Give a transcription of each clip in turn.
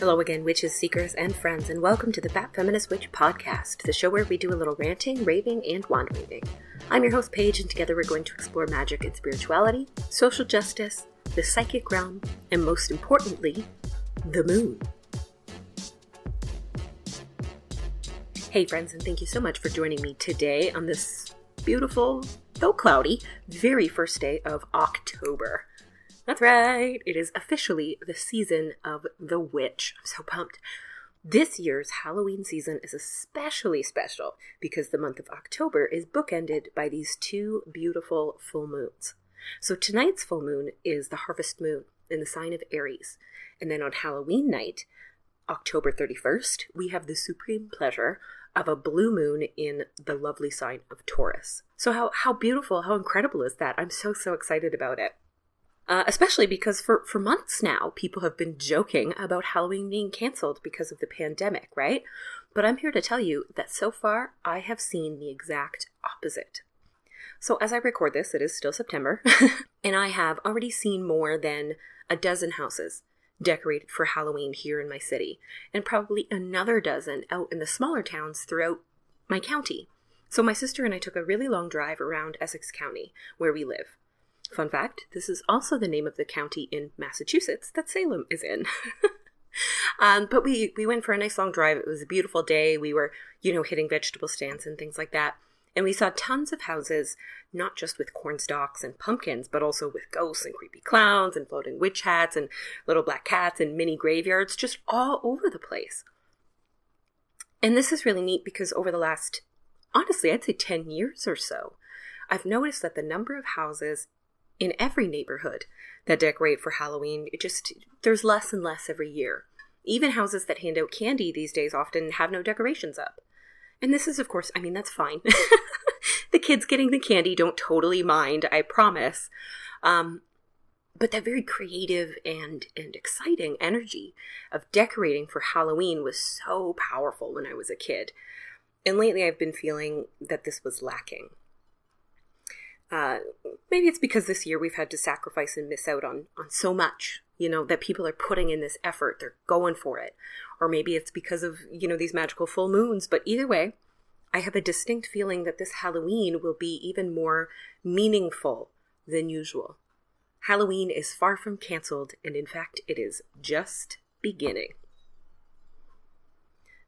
Hello again, witches, seekers, and friends, and welcome to the Bad Feminist Witch Podcast, the show where we do a little ranting, raving, and wand waving. I'm your host, Paige, and together we're going to explore magic and spirituality, social justice, the psychic realm, and most importantly, the moon. Hey, friends, and thank you so much for joining me today on this beautiful, though cloudy, very first day of October. That's right. It is officially the season of the witch. I'm so pumped. This year's Halloween season is especially special because the month of October is bookended by these two beautiful full moons. So tonight's full moon is the harvest moon in the sign of Aries. And then on Halloween night, October 31st, we have the supreme pleasure of a blue moon in the lovely sign of Taurus. So how how beautiful, how incredible is that? I'm so so excited about it. Uh, especially because for, for months now, people have been joking about Halloween being canceled because of the pandemic, right? But I'm here to tell you that so far, I have seen the exact opposite. So, as I record this, it is still September, and I have already seen more than a dozen houses decorated for Halloween here in my city, and probably another dozen out in the smaller towns throughout my county. So, my sister and I took a really long drive around Essex County, where we live. Fun fact this is also the name of the county in Massachusetts that Salem is in. um, but we, we went for a nice long drive. It was a beautiful day. We were, you know, hitting vegetable stands and things like that. And we saw tons of houses, not just with corn stalks and pumpkins, but also with ghosts and creepy clowns and floating witch hats and little black cats and mini graveyards, just all over the place. And this is really neat because over the last, honestly, I'd say 10 years or so, I've noticed that the number of houses in every neighborhood that decorate for Halloween. It just there's less and less every year. Even houses that hand out candy these days often have no decorations up. And this is, of course, I mean, that's fine. the kids getting the candy don't totally mind, I promise. Um, but that very creative and, and exciting energy of decorating for Halloween was so powerful when I was a kid. And lately I've been feeling that this was lacking. Uh, maybe it's because this year we've had to sacrifice and miss out on on so much you know that people are putting in this effort. They're going for it. Or maybe it's because of you know these magical full moons. But either way i have a distinct feeling that this halloween will be even more meaningful than usual. Halloween is far from canceled and in fact it is just beginning.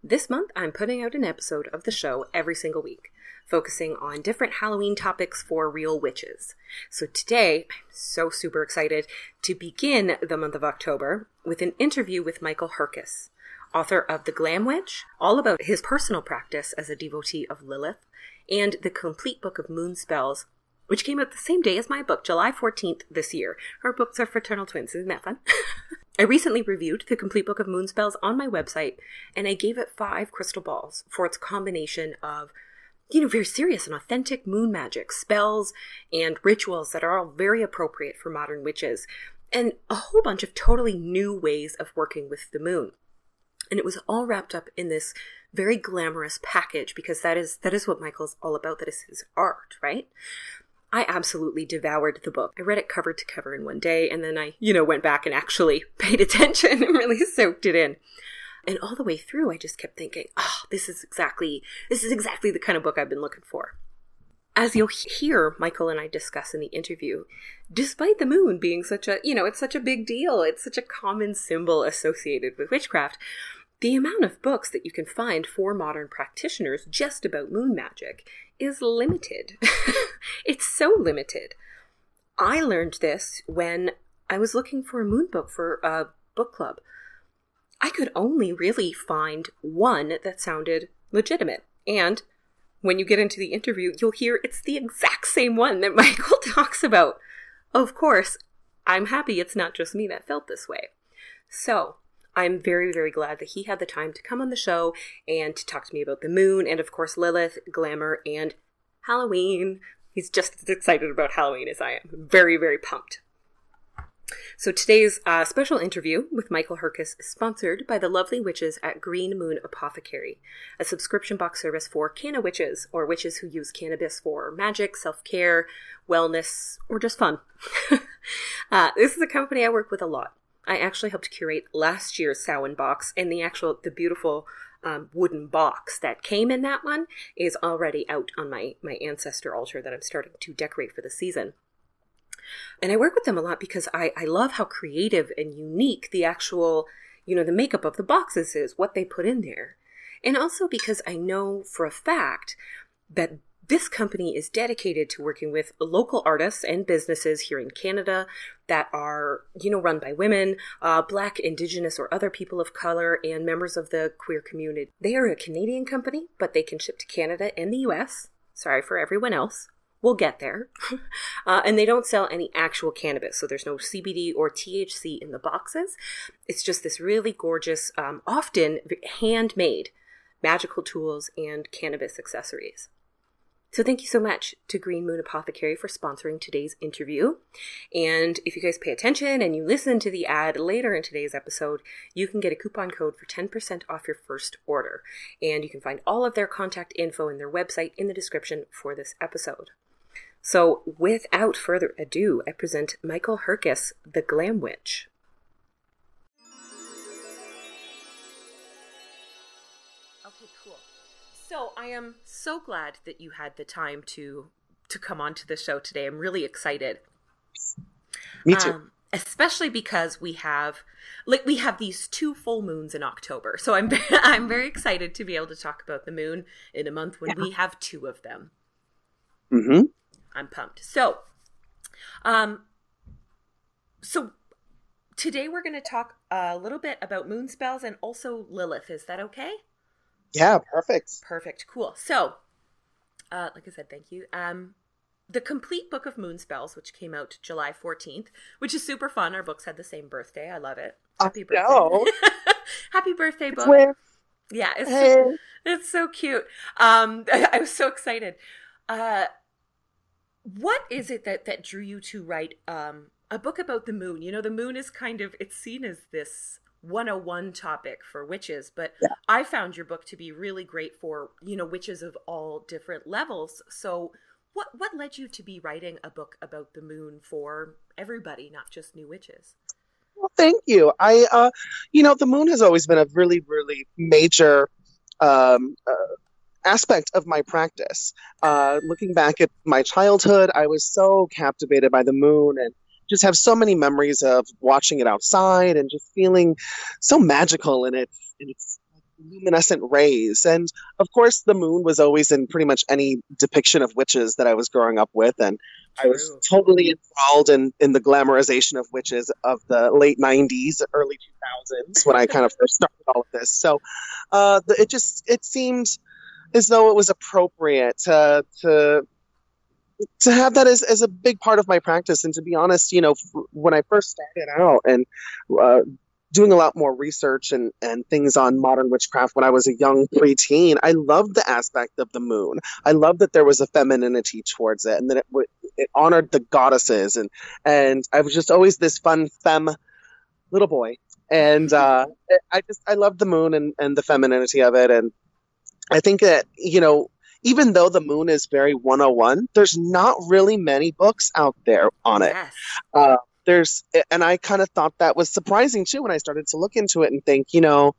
This month i'm putting out an episode of the show every single week focusing on different Halloween topics for real witches. So today, I'm so super excited to begin the month of October with an interview with Michael Herkes, author of The Glam Witch, all about his personal practice as a devotee of Lilith, and the complete book of moon spells, which came out the same day as my book, July 14th this year. Our books are fraternal twins, isn't that fun? I recently reviewed the complete book of moon spells on my website, and I gave it five crystal balls for its combination of you know, very serious and authentic moon magic, spells, and rituals that are all very appropriate for modern witches, and a whole bunch of totally new ways of working with the moon. And it was all wrapped up in this very glamorous package because that is that is what Michael's all about. That is his art, right? I absolutely devoured the book. I read it cover to cover in one day, and then I, you know, went back and actually paid attention and really soaked it in. And all the way through, I just kept thinking, oh, this is exactly, this is exactly the kind of book I've been looking for. As you'll hear Michael and I discuss in the interview, despite the moon being such a, you know, it's such a big deal, it's such a common symbol associated with witchcraft, the amount of books that you can find for modern practitioners just about moon magic is limited. it's so limited. I learned this when I was looking for a moon book for a book club. I could only really find one that sounded legitimate. And when you get into the interview, you'll hear it's the exact same one that Michael talks about. Of course, I'm happy it's not just me that felt this way. So, I'm very, very glad that he had the time to come on the show and to talk to me about the moon and, of course, Lilith, glamour, and Halloween. He's just as excited about Halloween as I am. Very, very pumped. So today's uh, special interview with Michael Herkes is sponsored by the lovely witches at Green Moon Apothecary, a subscription box service for canna witches or witches who use cannabis for magic, self care, wellness, or just fun. uh, this is a company I work with a lot. I actually helped curate last year's Samhain box, and the actual, the beautiful um, wooden box that came in that one is already out on my my ancestor altar that I'm starting to decorate for the season. And I work with them a lot because I, I love how creative and unique the actual, you know, the makeup of the boxes is, what they put in there. And also because I know for a fact that this company is dedicated to working with local artists and businesses here in Canada that are, you know, run by women, uh, Black, Indigenous, or other people of color, and members of the queer community. They are a Canadian company, but they can ship to Canada and the US. Sorry for everyone else. We'll get there. uh, and they don't sell any actual cannabis, so there's no CBD or THC in the boxes. It's just this really gorgeous, um, often handmade magical tools and cannabis accessories. So thank you so much to Green Moon Apothecary for sponsoring today's interview. And if you guys pay attention and you listen to the ad later in today's episode, you can get a coupon code for 10% off your first order. And you can find all of their contact info in their website in the description for this episode. So without further ado, I present Michael Herkes, the Glam Witch. Okay, cool. So I am so glad that you had the time to to come on to the show today. I'm really excited. Me too. Um, especially because we have like we have these two full moons in October. So I'm I'm very excited to be able to talk about the moon in a month when yeah. we have two of them. Mhm. I'm pumped. So um so today we're going to talk a little bit about moon spells and also Lilith. Is that okay? Yeah, perfect. Perfect. Cool. So, uh, like I said, thank you. Um, the complete book of moon spells, which came out July 14th, which is super fun. Our books had the same birthday. I love it. Happy birthday. Happy birthday, book. Yeah, it's, hey. so, it's so cute. Um, I, I was so excited. Uh, what is it that, that drew you to write um, a book about the moon? You know, the moon is kind of, it's seen as this 101 topic for witches but yeah. i found your book to be really great for you know witches of all different levels so what what led you to be writing a book about the moon for everybody not just new witches well thank you i uh you know the moon has always been a really really major um uh, aspect of my practice. Uh, looking back at my childhood, I was so captivated by the moon and just have so many memories of watching it outside and just feeling so magical in its in its luminescent rays. And of course, the moon was always in pretty much any depiction of witches that I was growing up with, and True. I was totally enthralled in in the glamorization of witches of the late '90s, early 2000s when I kind of first started all of this. So uh, the, it just it seemed as though it was appropriate to to to have that as, as a big part of my practice. And to be honest, you know, when I first started out and uh, doing a lot more research and, and things on modern witchcraft when I was a young preteen, I loved the aspect of the moon. I loved that there was a femininity towards it and that it, w- it honored the goddesses. And, and I was just always this fun femme little boy. And uh, I just, I loved the moon and, and the femininity of it. And I think that, you know, even though the moon is very 101, there's not really many books out there on it. Yes. Uh, there's, and I kind of thought that was surprising too when I started to look into it and think, you know,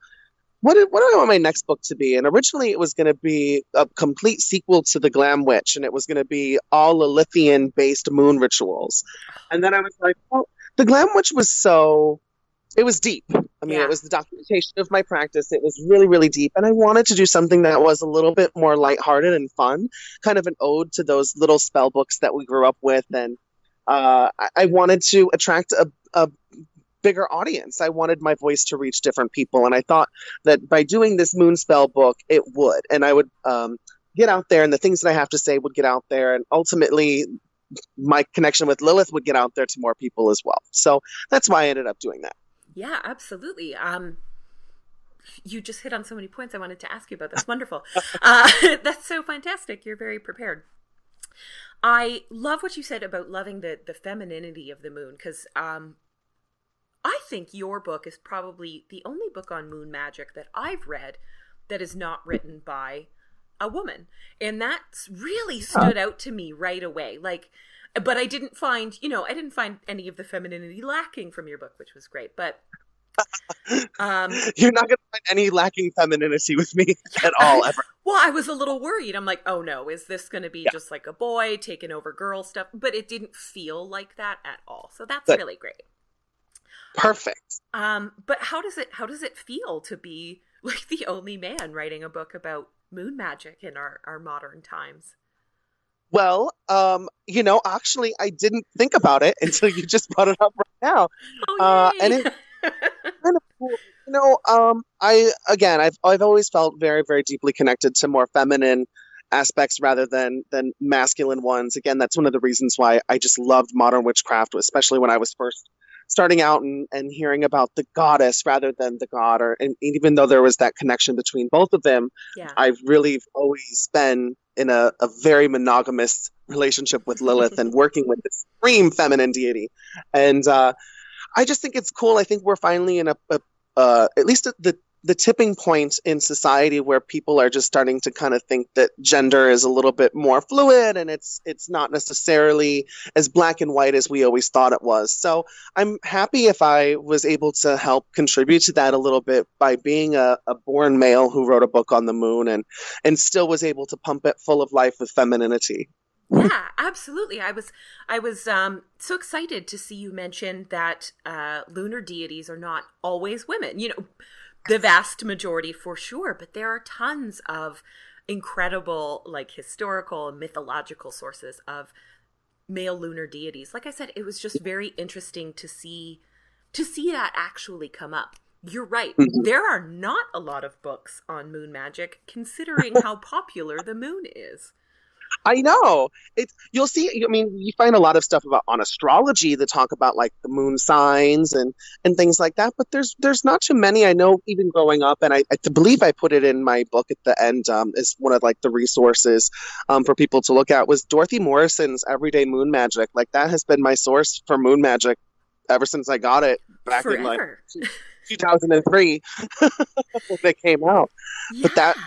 what, what do I want my next book to be? And originally it was going to be a complete sequel to The Glam Witch, and it was going to be all Lilithian based moon rituals. And then I was like, well, The Glam Witch was so it was deep. I mean, yeah. it was the documentation of my practice. It was really, really deep. And I wanted to do something that was a little bit more lighthearted and fun, kind of an ode to those little spell books that we grew up with. And uh, I wanted to attract a, a bigger audience. I wanted my voice to reach different people. And I thought that by doing this moon spell book, it would. And I would um, get out there, and the things that I have to say would get out there. And ultimately, my connection with Lilith would get out there to more people as well. So that's why I ended up doing that. Yeah, absolutely. Um, you just hit on so many points I wanted to ask you about. That's wonderful. uh, that's so fantastic. You're very prepared. I love what you said about loving the the femininity of the moon because um, I think your book is probably the only book on moon magic that I've read that is not written by a woman, and that's really stood out to me right away. Like but I didn't find, you know, I didn't find any of the femininity lacking from your book, which was great. But um, you're not going to find any lacking femininity with me at all ever. well, I was a little worried. I'm like, oh no, is this going to be yeah. just like a boy taking over girl stuff? But it didn't feel like that at all. So that's Good. really great. Perfect. Um, but how does it how does it feel to be like the only man writing a book about moon magic in our, our modern times? Well, um, you know, actually, I didn't think about it until you just brought it up right now. Oh, uh, and it kind of cool. You know, um, I again, I've I've always felt very, very deeply connected to more feminine aspects rather than than masculine ones. Again, that's one of the reasons why I just loved modern witchcraft, especially when I was first starting out and, and hearing about the goddess rather than the god or and even though there was that connection between both of them yeah. i've really always been in a, a very monogamous relationship with lilith and working with this extreme feminine deity. And uh, i just think it's cool. I think we're finally in a, a uh, at least the the tipping point in society where people are just starting to kind of think that gender is a little bit more fluid and it's it's not necessarily as black and white as we always thought it was. So I'm happy if I was able to help contribute to that a little bit by being a, a born male who wrote a book on the moon and and still was able to pump it full of life with femininity. Yeah, absolutely. I was I was um, so excited to see you mention that uh, lunar deities are not always women. You know, the vast majority for sure, but there are tons of incredible, like historical and mythological sources of male lunar deities. Like I said, it was just very interesting to see to see that actually come up. You're right. Mm-hmm. There are not a lot of books on moon magic considering how popular the moon is. I know. It's you'll see. I mean, you find a lot of stuff about on astrology that talk about like the moon signs and and things like that. But there's there's not too many. I know even growing up, and I, I believe I put it in my book at the end um, as one of like the resources um, for people to look at was Dorothy Morrison's Everyday Moon Magic. Like that has been my source for moon magic ever since I got it back Forever. in like 2003 when it came out. Yeah. But that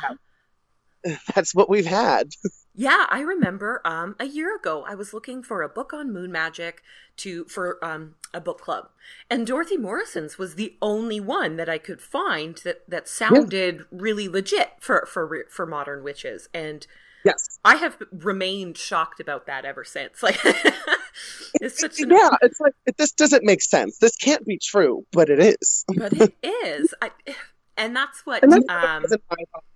that's what we've had. Yeah, I remember um, a year ago I was looking for a book on moon magic to for um, a book club, and Dorothy Morrison's was the only one that I could find that that sounded really legit for for for modern witches. And yes, I have remained shocked about that ever since. Like, it's such an... yeah, it's like this doesn't make sense. This can't be true, but it is. but it is. I, and that's what and that's um,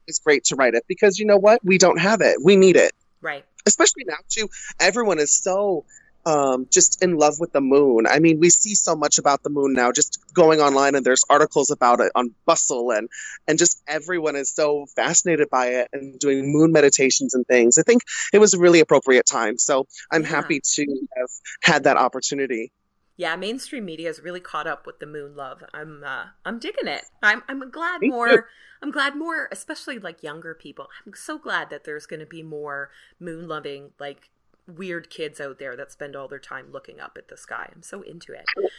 it's great to write it because you know what? We don't have it. We need it. Right. Especially now too. Everyone is so um, just in love with the moon. I mean we see so much about the moon now just going online and there's articles about it on bustle and and just everyone is so fascinated by it and doing moon meditations and things. I think it was a really appropriate time so i'm yeah. happy to have had that opportunity yeah, mainstream media has really caught up with the moon love. I'm uh, I'm digging it. I'm I'm glad more. I'm glad more, especially like younger people. I'm so glad that there's going to be more moon loving like weird kids out there that spend all their time looking up at the sky. I'm so into it.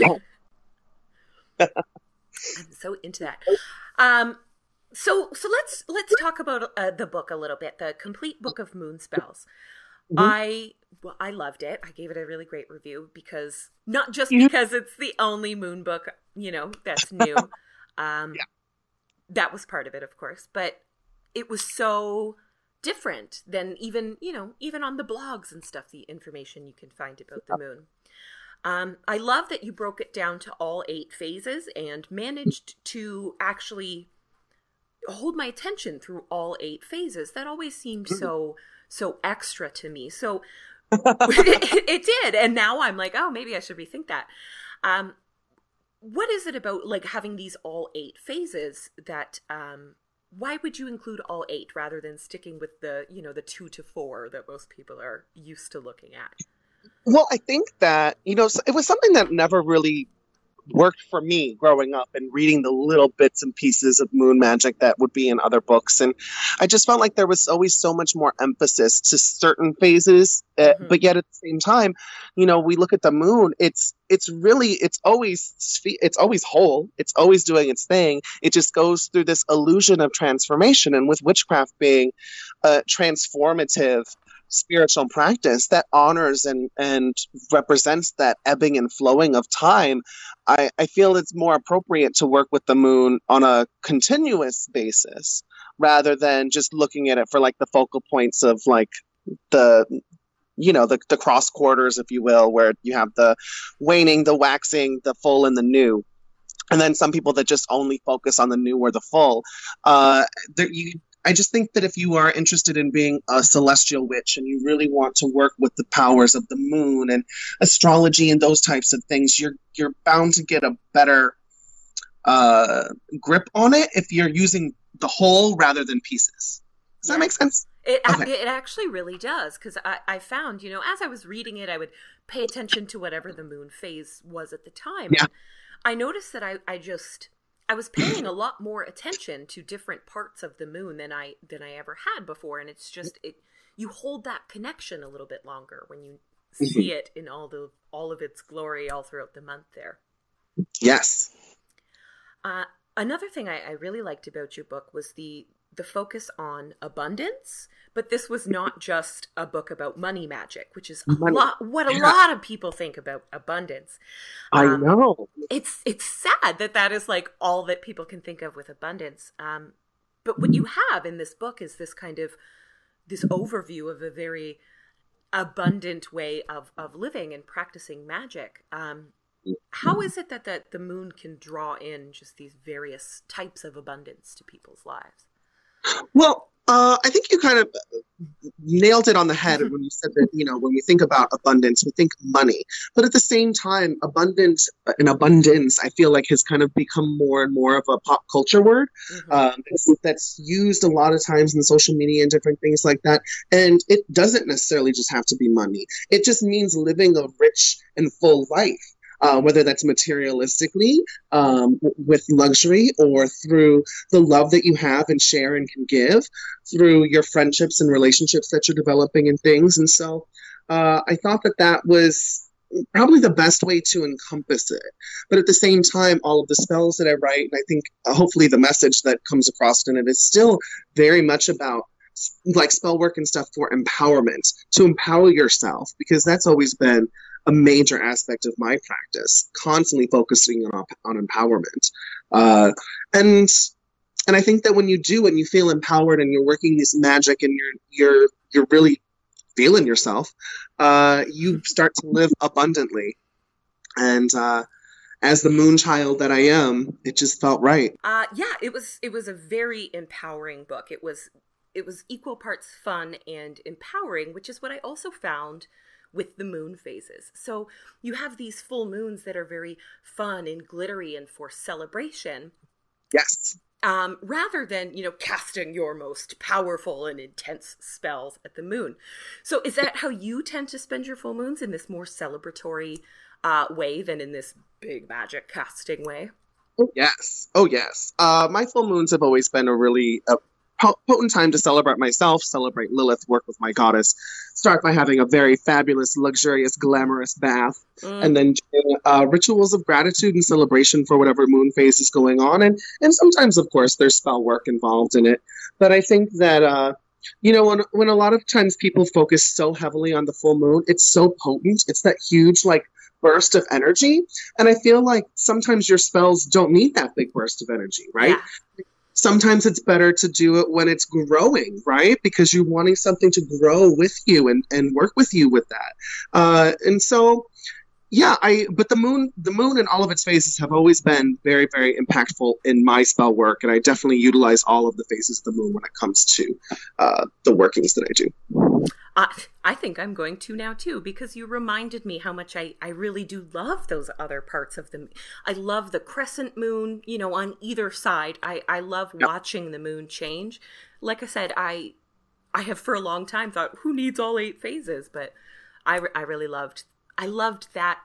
I'm so into that. Um, so so let's let's talk about uh, the book a little bit. The complete book of moon spells. Mm-hmm. I well, I loved it. I gave it a really great review because not just because it's the only moon book, you know, that's new. Um, yeah. That was part of it, of course, but it was so different than even, you know, even on the blogs and stuff, the information you can find about the moon. Um, I love that you broke it down to all eight phases and managed to actually hold my attention through all eight phases. That always seemed so so extra to me. So it, it, did, and now I'm like, oh, maybe I should rethink that. Um, what is it about like having these all eight phases that? Um, why would you include all eight rather than sticking with the you know the two to four that most people are used to looking at? Well, I think that you know it was something that never really worked for me growing up and reading the little bits and pieces of moon magic that would be in other books and i just felt like there was always so much more emphasis to certain phases uh, mm-hmm. but yet at the same time you know we look at the moon it's it's really it's always it's always whole it's always doing its thing it just goes through this illusion of transformation and with witchcraft being uh, transformative spiritual practice that honors and and represents that ebbing and flowing of time i i feel it's more appropriate to work with the moon on a continuous basis rather than just looking at it for like the focal points of like the you know the, the cross quarters if you will where you have the waning the waxing the full and the new. And then some people that just only focus on the new or the full uh there, you I just think that if you are interested in being a celestial witch and you really want to work with the powers of the moon and astrology and those types of things, you're you're bound to get a better uh, grip on it if you're using the whole rather than pieces. Does that make sense? It okay. it actually really does because I, I found you know as I was reading it I would pay attention to whatever the moon phase was at the time. Yeah. I noticed that I I just I was paying a lot more attention to different parts of the moon than I than I ever had before, and it's just it you hold that connection a little bit longer when you see mm-hmm. it in all the all of its glory all throughout the month there. Yes. Uh, another thing I, I really liked about your book was the the focus on abundance, but this was not just a book about money magic, which is a lot what a yeah. lot of people think about abundance. Um, I know. It's it's sad that that is like all that people can think of with abundance. Um, but what you have in this book is this kind of this overview of a very abundant way of of living and practicing magic. Um, how is it that, that the moon can draw in just these various types of abundance to people's lives? Well, uh, I think you kind of nailed it on the head when you said that, you know, when we think about abundance, we think money. But at the same time, abundance and abundance, I feel like has kind of become more and more of a pop culture word mm-hmm. um, that's used a lot of times in social media and different things like that. And it doesn't necessarily just have to be money, it just means living a rich and full life uh, whether that's materialistically um, with luxury or through the love that you have and share and can give, through your friendships and relationships that you're developing and things. And so uh, I thought that that was probably the best way to encompass it. But at the same time, all of the spells that I write, and I think uh, hopefully the message that comes across in it is still very much about like spell work and stuff for empowerment to empower yourself because that's always been a major aspect of my practice, constantly focusing on, on empowerment. Uh, and and I think that when you do and you feel empowered and you're working this magic and you're you're you're really feeling yourself, uh, you start to live abundantly. And uh, as the moon child that I am, it just felt right. Uh, yeah, it was it was a very empowering book. It was it was equal parts fun and empowering, which is what I also found with the moon phases. So you have these full moons that are very fun and glittery and for celebration. Yes. Um, rather than, you know, casting your most powerful and intense spells at the moon. So is that how you tend to spend your full moons in this more celebratory uh, way than in this big magic casting way? Oh, yes. Oh, yes. Uh, my full moons have always been a really uh, potent time to celebrate myself, celebrate Lilith, work with my goddess, start by having a very fabulous, luxurious, glamorous bath, mm. and then uh, rituals of gratitude and celebration for whatever moon phase is going on. And, and sometimes, of course, there's spell work involved in it. But I think that, uh, you know, when, when a lot of times people focus so heavily on the full moon, it's so potent. It's that huge, like, burst of energy. And I feel like sometimes your spells don't need that big burst of energy, right? Yeah sometimes it's better to do it when it's growing, right? Because you're wanting something to grow with you and, and work with you with that. Uh, and so, yeah, I, but the moon, the moon and all of its phases have always been very, very impactful in my spell work. And I definitely utilize all of the phases of the moon when it comes to uh, the workings that I do. I, I think I'm going to now too because you reminded me how much I, I really do love those other parts of the I love the crescent moon, you know, on either side. I, I love yep. watching the moon change. Like I said, I I have for a long time thought who needs all eight phases, but I, I really loved I loved that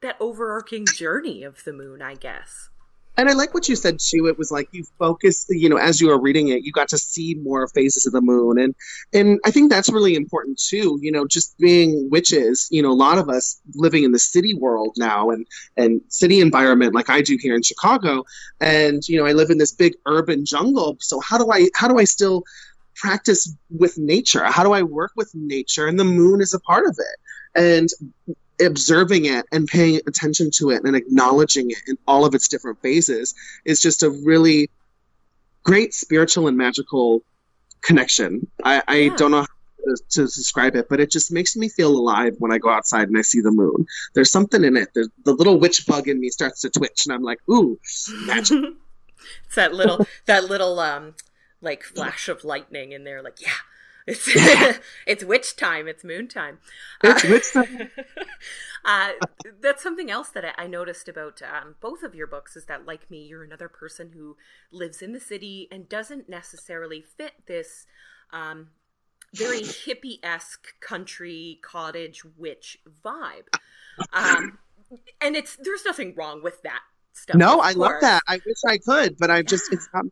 that overarching journey of the moon, I guess. And I like what you said too. It was like you focused, you know, as you were reading it, you got to see more phases of the moon, and and I think that's really important too. You know, just being witches. You know, a lot of us living in the city world now, and and city environment like I do here in Chicago, and you know, I live in this big urban jungle. So how do I how do I still practice with nature? How do I work with nature? And the moon is a part of it. And observing it and paying attention to it and acknowledging it in all of its different phases is just a really great spiritual and magical connection. I, I yeah. don't know to, to, describe it, but it just makes me feel alive when I go outside and I see the moon. There's something in it. There's, the little witch bug in me starts to twitch, and I'm like, ooh, magic. it's that little that little um like flash of lightning and they're Like, yeah, it's it's witch time. It's moon time. It's uh, witch time. uh, that's something else that I, I noticed about um, both of your books is that, like me, you're another person who lives in the city and doesn't necessarily fit this um, very hippie esque country cottage witch vibe. Um, and it's there's nothing wrong with that stuff. No, I love that. I wish I could, but I just it's not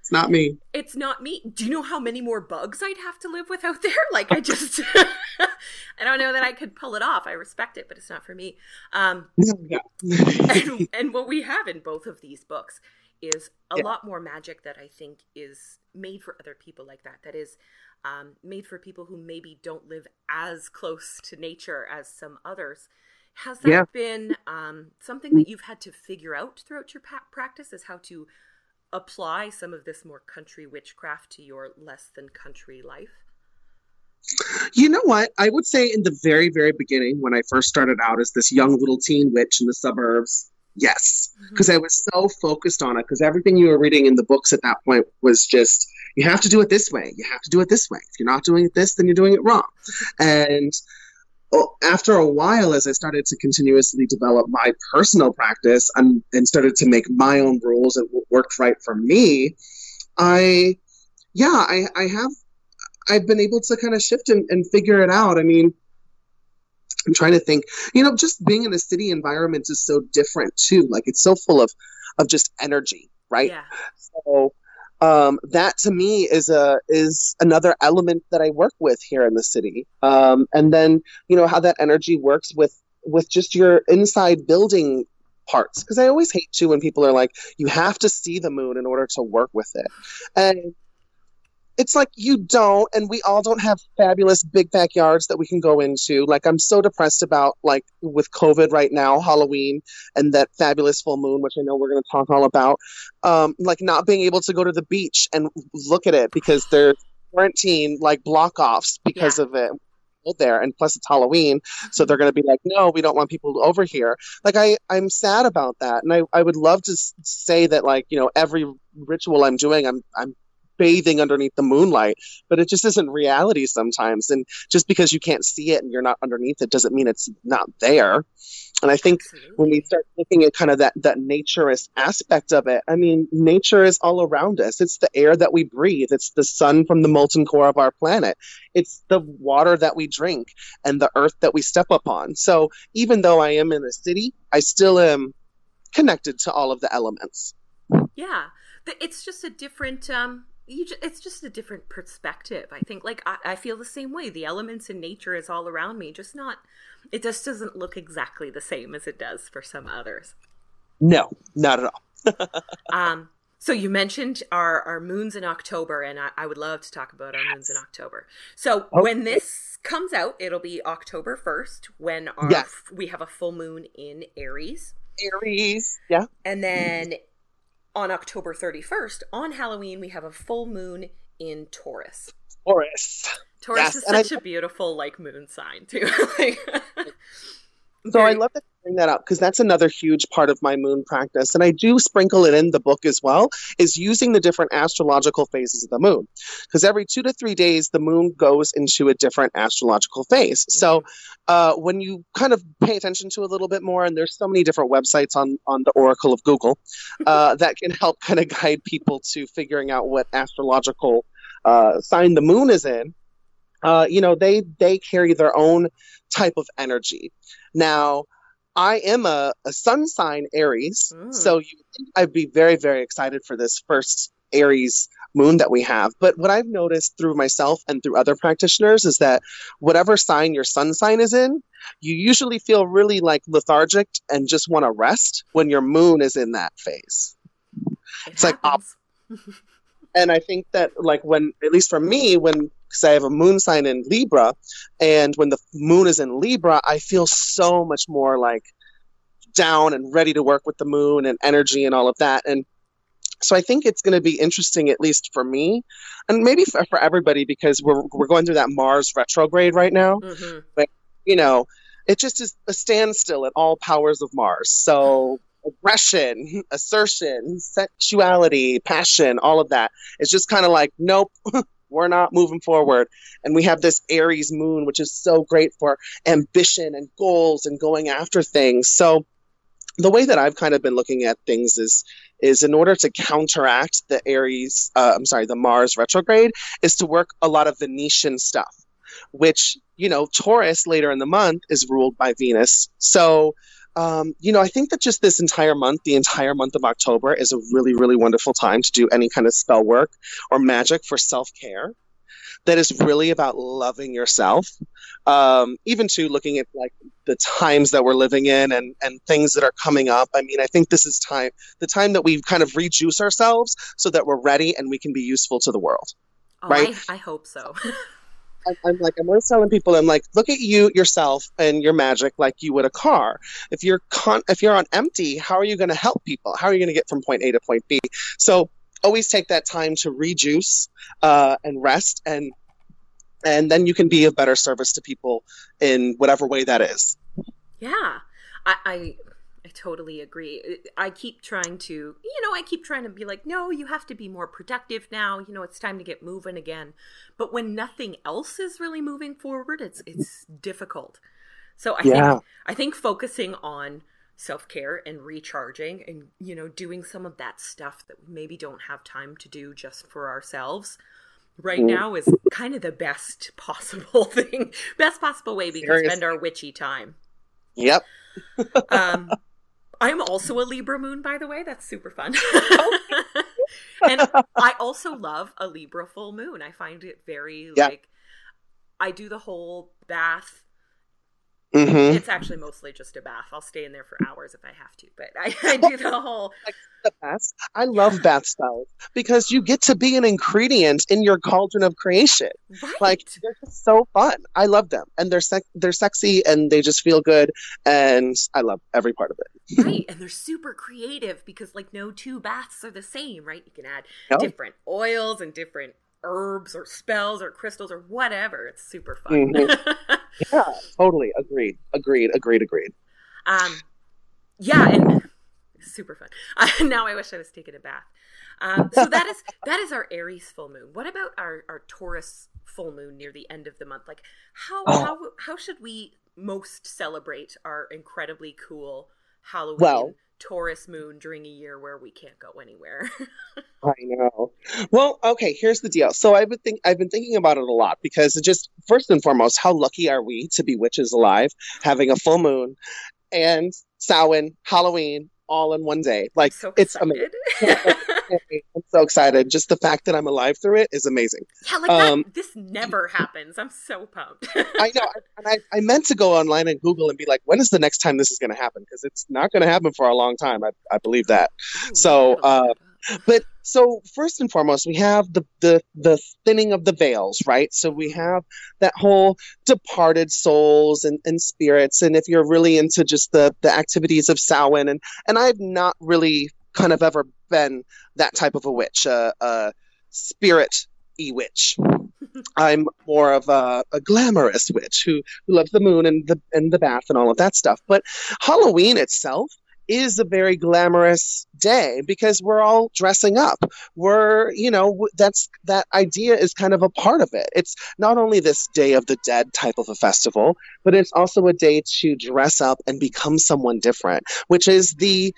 it's not me. It's not me. Do you know how many more bugs I'd have to live with out there? Like I just I don't know that I could pull it off. I respect it, but it's not for me. Um yeah. and, and, what we have in both of these books is a yeah. lot more magic that I think is made for other people like that. That is um, made for people who maybe don't live as close to nature as some others. Has that yeah. been um, something that you've had to figure out throughout your pa- practice? Is how to apply some of this more country witchcraft to your less than country life? You know what? I would say in the very, very beginning, when I first started out as this young little teen witch in the suburbs, yes, because mm-hmm. I was so focused on it. Because everything you were reading in the books at that point was just, you have to do it this way. You have to do it this way. If you're not doing it this, then you're doing it wrong. and after a while, as I started to continuously develop my personal practice and, and started to make my own rules and what worked right for me, I, yeah, I, I have, I've been able to kind of shift and, and figure it out. I mean, I'm trying to think, you know, just being in a city environment is so different too. Like it's so full of, of just energy, right? Yeah. So um, that to me is a is another element that I work with here in the city. Um, and then you know how that energy works with with just your inside building parts because I always hate too when people are like you have to see the moon in order to work with it. And it's like you don't and we all don't have fabulous big backyards that we can go into. Like i'm so depressed about like with covid right now halloween and that fabulous full moon which i know we're going to talk all about. Um like not being able to go to the beach and look at it because there's quarantine like block offs because yeah. of it. There and plus it's halloween so they're going to be like no we don't want people over here. Like i i'm sad about that and i i would love to say that like you know every ritual i'm doing i'm i'm bathing underneath the moonlight, but it just isn't reality sometimes. And just because you can't see it and you're not underneath it doesn't mean it's not there. And I think Absolutely. when we start looking at kind of that, that naturist aspect of it, I mean, nature is all around us. It's the air that we breathe. It's the sun from the molten core of our planet. It's the water that we drink and the earth that we step upon. So even though I am in a city, I still am connected to all of the elements. Yeah. It's just a different, um, just, it's just a different perspective. I think, like, I, I, feel the same way. The elements in nature is all around me, just not, it just doesn't look exactly the same as it does for some others. No, not at all. um, so you mentioned our, our moons in October, and I, I would love to talk about our moons in October. So okay. when this comes out, it'll be October 1st when our, yes. we have a full moon in Aries. Aries, yeah. And then on October 31st, on Halloween, we have a full moon in Taurus. Taurus. Taurus yes. is such I, a beautiful like moon sign too. so I love that you bring that up because that's another huge part of my moon practice, and I do sprinkle it in the book as well. Is using the different astrological phases of the moon, because every two to three days the moon goes into a different astrological phase. So uh, when you kind of pay attention to a little bit more, and there's so many different websites on on the Oracle of Google uh, that can help kind of guide people to figuring out what astrological uh, sign the moon is in. Uh, you know, they they carry their own type of energy. Now, I am a, a sun sign Aries, mm. so you think I'd be very very excited for this first Aries moon that we have. But what I've noticed through myself and through other practitioners is that whatever sign your sun sign is in, you usually feel really like lethargic and just want to rest when your moon is in that phase. It it's happens. like op- and I think that like when at least for me when because I have a moon sign in Libra, and when the moon is in Libra, I feel so much more like down and ready to work with the moon and energy and all of that. And so I think it's going to be interesting, at least for me, and maybe for, for everybody, because we're we're going through that Mars retrograde right now. Mm-hmm. But you know, it just is a standstill at all powers of Mars. So aggression, assertion, sexuality, passion, all of that. It's just kind of like, nope, we're not moving forward. And we have this Aries moon, which is so great for ambition and goals and going after things. So the way that I've kind of been looking at things is is in order to counteract the Aries, uh, I'm sorry, the Mars retrograde, is to work a lot of Venetian stuff, which you know Taurus later in the month is ruled by Venus. So um, you know, I think that just this entire month, the entire month of October, is a really, really wonderful time to do any kind of spell work or magic for self care. That is really about loving yourself. Um, even to looking at like the times that we're living in and and things that are coming up. I mean, I think this is time the time that we kind of rejuice ourselves so that we're ready and we can be useful to the world. Oh, right? I, I hope so. I'm, like, I'm always telling people, I'm like, look at you yourself and your magic like you would a car. If you're con- if you're on empty, how are you going to help people? How are you going to get from point A to point B? So always take that time to rejuice uh, and rest, and and then you can be of better service to people in whatever way that is. Yeah, I I totally agree. I keep trying to, you know, I keep trying to be like, no, you have to be more productive now. You know, it's time to get moving again. But when nothing else is really moving forward, it's it's difficult. So I yeah. think I think focusing on self-care and recharging and you know doing some of that stuff that we maybe don't have time to do just for ourselves right mm. now is kind of the best possible thing best possible way we Seriously. can spend our witchy time yep um I'm also a Libra moon, by the way. That's super fun. and I also love a Libra full moon. I find it very yeah. like I do the whole bath Mm-hmm. It's actually mostly just a bath. I'll stay in there for hours if I have to, but I, I do the whole. The baths. I love bath styles because you get to be an ingredient in your cauldron of creation. Right. Like they're just so fun. I love them, and they're sec- they're sexy, and they just feel good, and I love every part of it. right, and they're super creative because like no two baths are the same. Right, you can add different oils and different herbs or spells or crystals or whatever. It's super fun. Mm-hmm. yeah, totally. Agreed. Agreed. Agreed. Agreed. Um, yeah, and super fun. Uh, now I wish I was taking a bath. Um, so that is that is our Aries full moon. What about our our Taurus full moon near the end of the month? Like how oh. how how should we most celebrate our incredibly cool Halloween? Well, Taurus moon during a year where we can't go anywhere. I know. Well, okay, here's the deal. So I've been think I've been thinking about it a lot because it just first and foremost, how lucky are we to be witches alive, having a full moon and Samhain, Halloween, all in one day. Like so it's amazing. I'm so excited. Just the fact that I'm alive through it is amazing. Yeah, like um, that, this never happens. I'm so pumped. I know. And I, I meant to go online and Google and be like, when is the next time this is going to happen? Because it's not going to happen for a long time. I, I believe that. Ooh, so, uh, but so first and foremost, we have the, the the thinning of the veils, right? So we have that whole departed souls and, and spirits. And if you're really into just the the activities of Samhain, and and I've not really kind of ever been that type of a witch, a, a spirit e witch. I'm more of a, a, glamorous witch who, who loves the moon and the and the bath and all of that stuff. But Halloween itself is a very glamorous day because we're all dressing up. We're, you know, that's that idea is kind of a part of it. It's not only this Day of the Dead type of a festival, but it's also a day to dress up and become someone different, which is the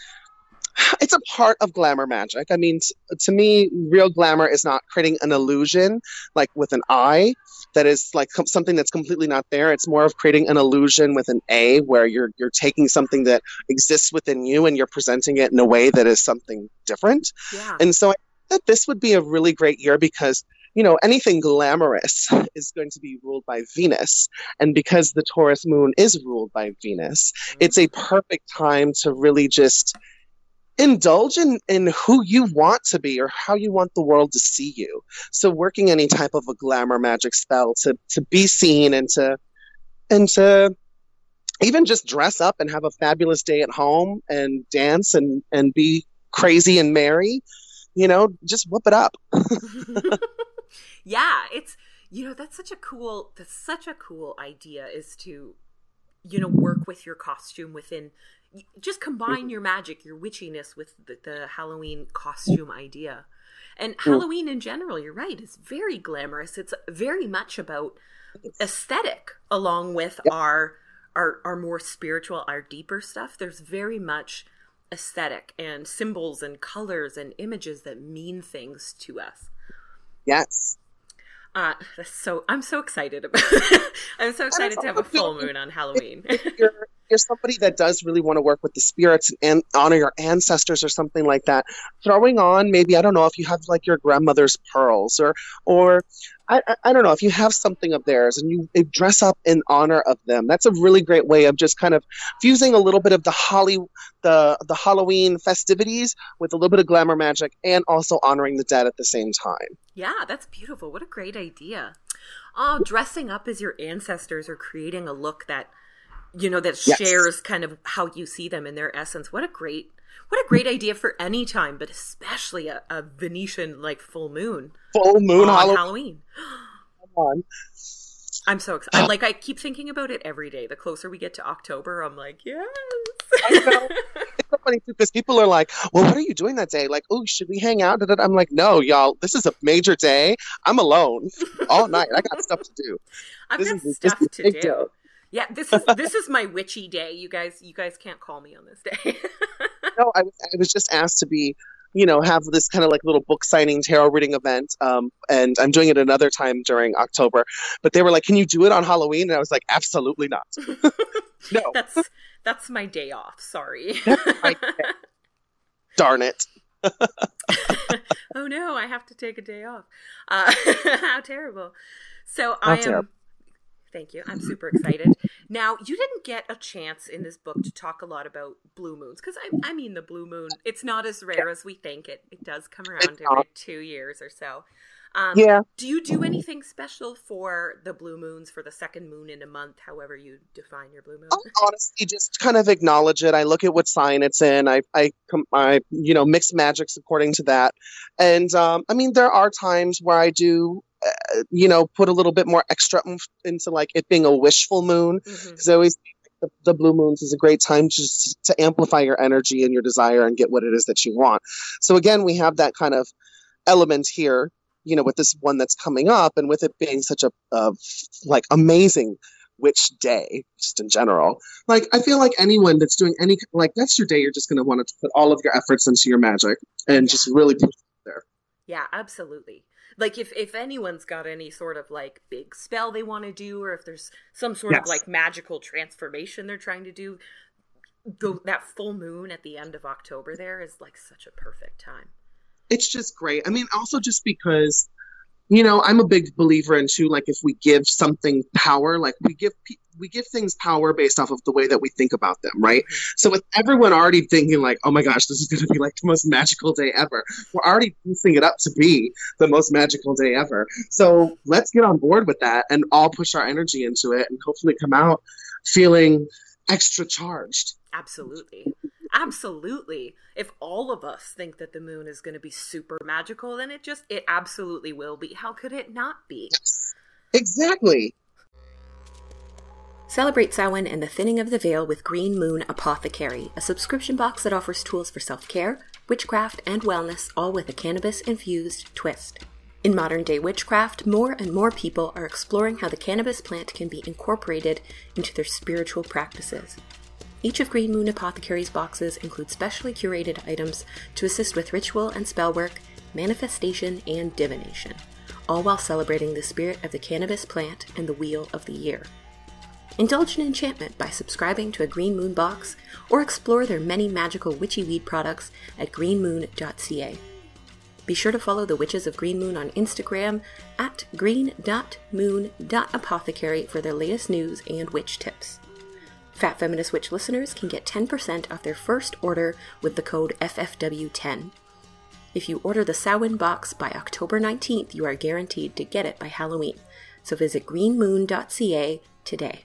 it's a part of glamour magic. I mean, t- to me, real glamour is not creating an illusion like with an eye that is like com- something that's completely not there. It's more of creating an illusion with an A where you're you're taking something that exists within you and you're presenting it in a way that is something different. Yeah. And so I that this would be a really great year because you know, anything glamorous is going to be ruled by Venus. And because the Taurus moon is ruled by Venus, mm-hmm. it's a perfect time to really just indulge in, in who you want to be or how you want the world to see you. So working any type of a glamour magic spell to to be seen and to and to even just dress up and have a fabulous day at home and dance and and be crazy and merry, you know, just whoop it up. yeah, it's you know that's such a cool that's such a cool idea is to you know work with your costume within just combine your magic your witchiness with the, the halloween costume idea. And halloween in general you're right is very glamorous. It's very much about aesthetic along with yep. our our our more spiritual our deeper stuff. There's very much aesthetic and symbols and colors and images that mean things to us. Yes uh, so I'm so excited about. I'm so excited to have a full moon on Halloween. you're, you're somebody that does really want to work with the spirits and honor your ancestors or something like that. Throwing on maybe I don't know if you have like your grandmother's pearls or or I, I don't know if you have something of theirs and you dress up in honor of them. That's a really great way of just kind of fusing a little bit of the holly the the Halloween festivities with a little bit of glamour magic and also honoring the dead at the same time. Yeah, that's beautiful. What a great idea. Oh, dressing up as your ancestors or creating a look that you know that yes. shares kind of how you see them in their essence. What a great what a great idea for any time, but especially a, a Venetian like full moon. Full moon on Halloween. On. I'm so excited. Ah. like I keep thinking about it every day. The closer we get to October, I'm like, yes. I know. It's so funny too because people are like, "Well, what are you doing that day?" Like, "Oh, should we hang out?" I'm like, "No, y'all. This is a major day. I'm alone all night. I got stuff to do. I've this got is, stuff to do." Yeah, this is this is my witchy day. You guys, you guys can't call me on this day. no, I was I was just asked to be, you know, have this kind of like little book signing tarot reading event, um, and I'm doing it another time during October. But they were like, "Can you do it on Halloween?" And I was like, "Absolutely not." no, that's that's my day off. Sorry. Darn it. oh no, I have to take a day off. Uh, how terrible. So how I am. Terrible. Thank you. I'm super excited. Now, you didn't get a chance in this book to talk a lot about blue moons because I, I mean, the blue moon, it's not as rare as we think. It, it does come around every two years or so. Um, yeah. Do you do anything special for the blue moons for the second moon in a month, however you define your blue moon? I honestly just kind of acknowledge it. I look at what sign it's in. I, I, I you know, mix magics according to that. And um, I mean, there are times where I do uh, you know, put a little bit more extra into like it being a wishful moon. Because mm-hmm. I always the, the, blue moons is a great time just to amplify your energy and your desire and get what it is that you want. So again, we have that kind of element here, you know, with this one that's coming up, and with it being such a uh, like amazing witch day, just in general. Like I feel like anyone that's doing any like that's your day, you're just going to want to put all of your efforts into your magic and yeah. just really push there. Yeah, absolutely like if if anyone's got any sort of like big spell they want to do or if there's some sort yes. of like magical transformation they're trying to do the, that full moon at the end of october there is like such a perfect time it's just great i mean also just because you know i'm a big believer in too like if we give something power like we give we give things power based off of the way that we think about them right? Mm-hmm. so with everyone already thinking like oh my gosh this is going to be like the most magical day ever we're already piecing it up to be the most magical day ever. So let's get on board with that and all push our energy into it and hopefully come out feeling extra charged. Absolutely. Absolutely. If all of us think that the moon is going to be super magical then it just it absolutely will be. How could it not be? Yes. exactly Celebrate Samhain and the thinning of the veil with Green Moon Apothecary, a subscription box that offers tools for self care, witchcraft, and wellness, all with a cannabis infused twist. In modern day witchcraft, more and more people are exploring how the cannabis plant can be incorporated into their spiritual practices. Each of Green Moon Apothecary's boxes includes specially curated items to assist with ritual and spell work, manifestation, and divination, all while celebrating the spirit of the cannabis plant and the wheel of the year. Indulge in enchantment by subscribing to a Green Moon box or explore their many magical witchy weed products at greenmoon.ca. Be sure to follow the Witches of Green Moon on Instagram at green.moon.apothecary for their latest news and witch tips. Fat Feminist Witch listeners can get 10% off their first order with the code FFW10. If you order the Samhain box by October 19th, you are guaranteed to get it by Halloween. So visit greenmoon.ca today.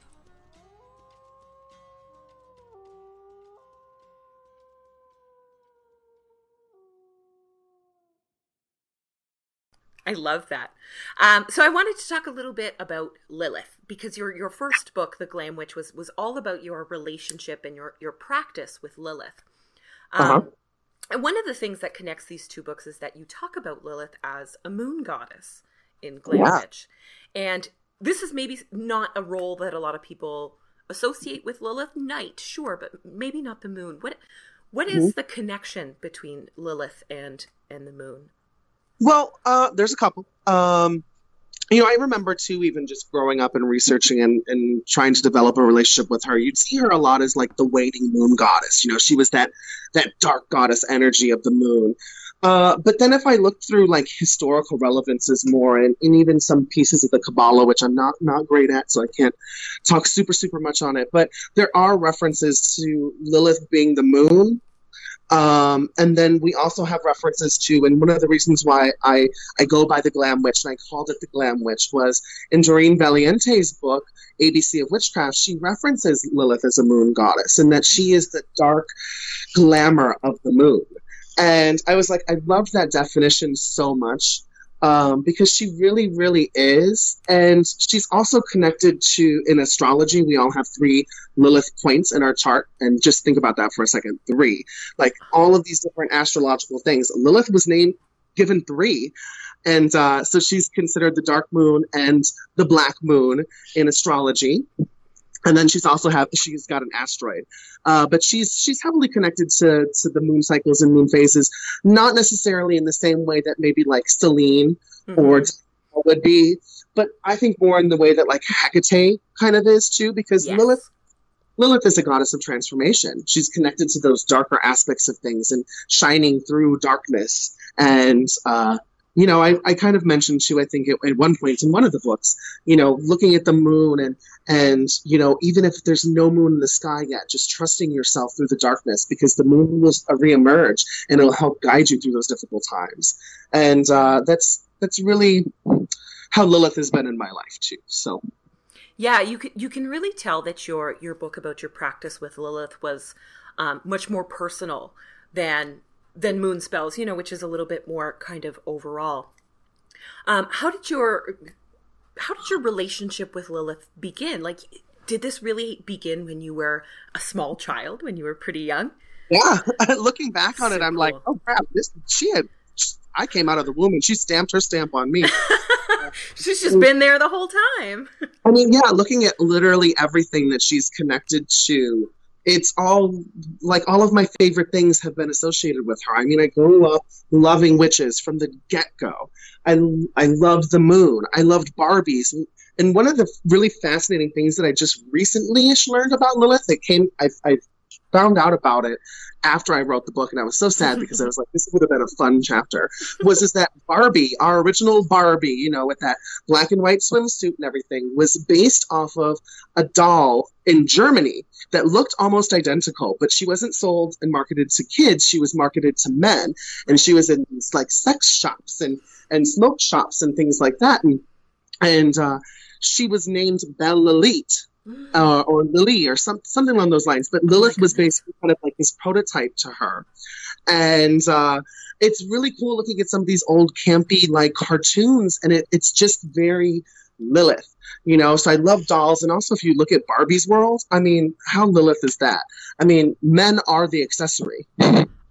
I love that. Um, so I wanted to talk a little bit about Lilith because your your first book, The Glam Witch, was was all about your relationship and your your practice with Lilith. Um, uh-huh. And one of the things that connects these two books is that you talk about Lilith as a moon goddess in Glam yeah. Witch, and this is maybe not a role that a lot of people associate with Lilith. Night, sure, but maybe not the moon. What what is mm-hmm. the connection between Lilith and and the moon? Well, uh, there's a couple. Um, you know, I remember too, even just growing up and researching and, and trying to develop a relationship with her. You'd see her a lot as like the waning moon goddess. You know, she was that that dark goddess energy of the moon. Uh, but then if I look through like historical relevances more and, and even some pieces of the Kabbalah, which I'm not not great at, so I can't talk super super much on it. But there are references to Lilith being the moon um, and then we also have references to, and one of the reasons why I, I go by the Glam Witch and I called it the Glam Witch was in Doreen Valiente's book, ABC of Witchcraft, she references Lilith as a moon goddess and that she is the dark glamour of the moon. And I was like, I loved that definition so much um, because she really, really is. And she's also connected to, in astrology, we all have three Lilith points in our chart. And just think about that for a second three. Like all of these different astrological things. Lilith was named, given three. And uh, so she's considered the dark moon and the black moon in astrology and then she's also have she's got an asteroid uh, but she's she's heavily connected to to the moon cycles and moon phases not necessarily in the same way that maybe like selene mm-hmm. or would be but i think more in the way that like hecate kind of is too because yes. lilith lilith is a goddess of transformation she's connected to those darker aspects of things and shining through darkness and uh, you know, I, I kind of mentioned too, I think at, at one point in one of the books, you know, looking at the moon and, and, you know, even if there's no moon in the sky yet, just trusting yourself through the darkness because the moon will reemerge and it'll help guide you through those difficult times. And, uh, that's, that's really how Lilith has been in my life too. So. Yeah, you can you can really tell that your your book about your practice with Lilith was um, much more personal than than moon spells, you know, which is a little bit more kind of overall. Um, how did your how did your relationship with Lilith begin? Like, did this really begin when you were a small child, when you were pretty young? Yeah, looking back on so it, I'm cool. like, oh crap, this she had. I came out of the womb and she stamped her stamp on me. she's just mm. been there the whole time. I mean, yeah, looking at literally everything that she's connected to it's all like all of my favorite things have been associated with her. I mean, I grew up loving witches from the get go. I I loved the moon. I loved Barbies. And one of the really fascinating things that I just recently ish learned about Lilith, it came I, I found out about it after I wrote the book, and I was so sad because I was like, this would have been a fun chapter. Was is that Barbie, our original Barbie, you know, with that black and white swimsuit and everything, was based off of a doll in Germany that looked almost identical, but she wasn't sold and marketed to kids. She was marketed to men, and she was in these like sex shops and and smoke shops and things like that, and and uh, she was named Belle Lilith uh, or Lily or some, something along those lines. But Lilith was basically kind of like this prototype to her. And uh, it's really cool looking at some of these old campy like cartoons, and it, it's just very Lilith. You know, so I love dolls, and also if you look at Barbie's world, I mean, how Lilith is that? I mean, men are the accessory.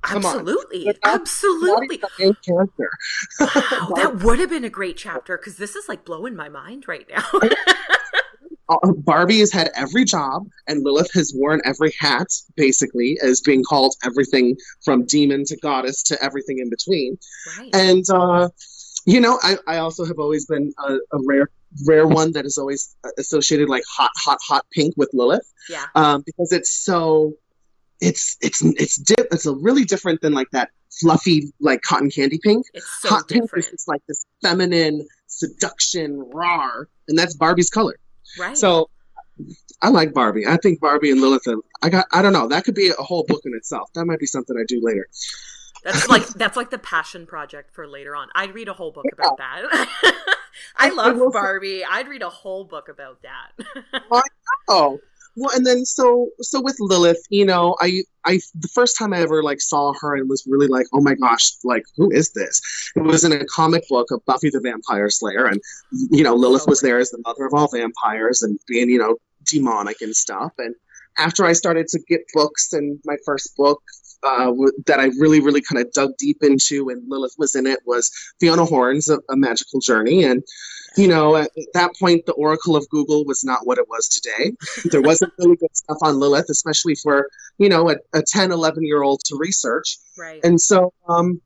Absolutely, absolutely. main character. wow, that would have been a great chapter because this is like blowing my mind right now. Uh, Barbie has had every job, and Lilith has worn every hat, basically, as being called everything from demon to goddess to everything in between. Right. And, uh, you know, I, I also have always been a, a, rare rare one that is always associated like hot, hot, hot pink with Lilith. Yeah. Um, because it's so, it's it's it's di- it's a really different than like that fluffy like cotton candy pink. It's so hot different. pink is just like this feminine seduction, raw, and that's Barbie's color. Right. So I like Barbie. I think Barbie and Lilith. I got. I don't know. That could be a whole book in itself. That might be something I do later. That's like that's like the passion project for later on. I'd read a whole book yeah. about that. I love I Barbie. Say- I'd read a whole book about that. I know. Well, and then so so with Lilith, you know, I I the first time I ever like saw her and was really like, oh my gosh, like who is this? It was in a comic book of Buffy the Vampire Slayer, and you know, Lilith was there as the mother of all vampires and being you know demonic and stuff. And after I started to get books, and my first book uh, that I really, really kind of dug deep into, and Lilith was in it, was Fiona Horn's a, a Magical Journey. And, you know, at that point, the Oracle of Google was not what it was today. There wasn't really good stuff on Lilith, especially for, you know, a, a 10, 11 year old to research. Right. And so, um,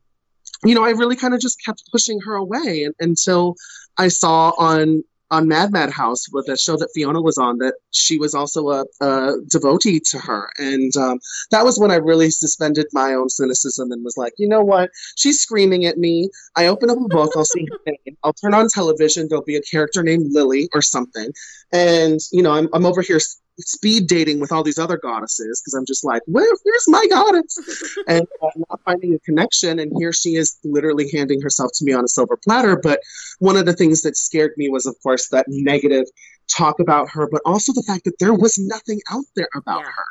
you know, I really kind of just kept pushing her away and, until I saw on on Mad Mad House with a show that Fiona was on that she was also a, a devotee to her. And um, that was when I really suspended my own cynicism and was like, you know what? She's screaming at me. I open up a book, I'll see her name. I'll turn on television, there'll be a character named Lily or something. And, you know, I'm, I'm over here speed dating with all these other goddesses because I'm just like, where, where's my goddess? and uh, not finding a connection. And here she is literally handing herself to me on a silver platter. But one of the things that scared me was, of course, that negative talk about her, but also the fact that there was nothing out there about yeah. her.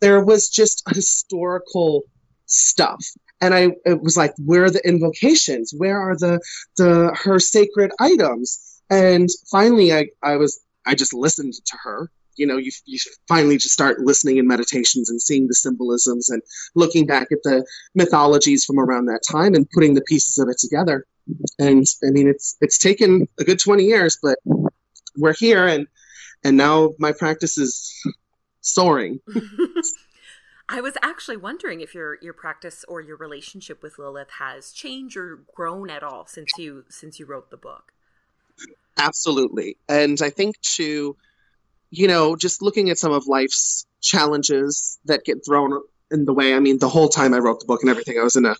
There was just historical stuff. And I it was like, where are the invocations? Where are the the her sacred items? And finally I, I was I just listened to her you know you, you finally just start listening in meditations and seeing the symbolisms and looking back at the mythologies from around that time and putting the pieces of it together and i mean it's it's taken a good 20 years but we're here and and now my practice is soaring I was actually wondering if your your practice or your relationship with Lilith has changed or grown at all since you since you wrote the book. Absolutely. And I think to you know, just looking at some of life's challenges that get thrown in the way. I mean, the whole time I wrote the book and everything, I was in a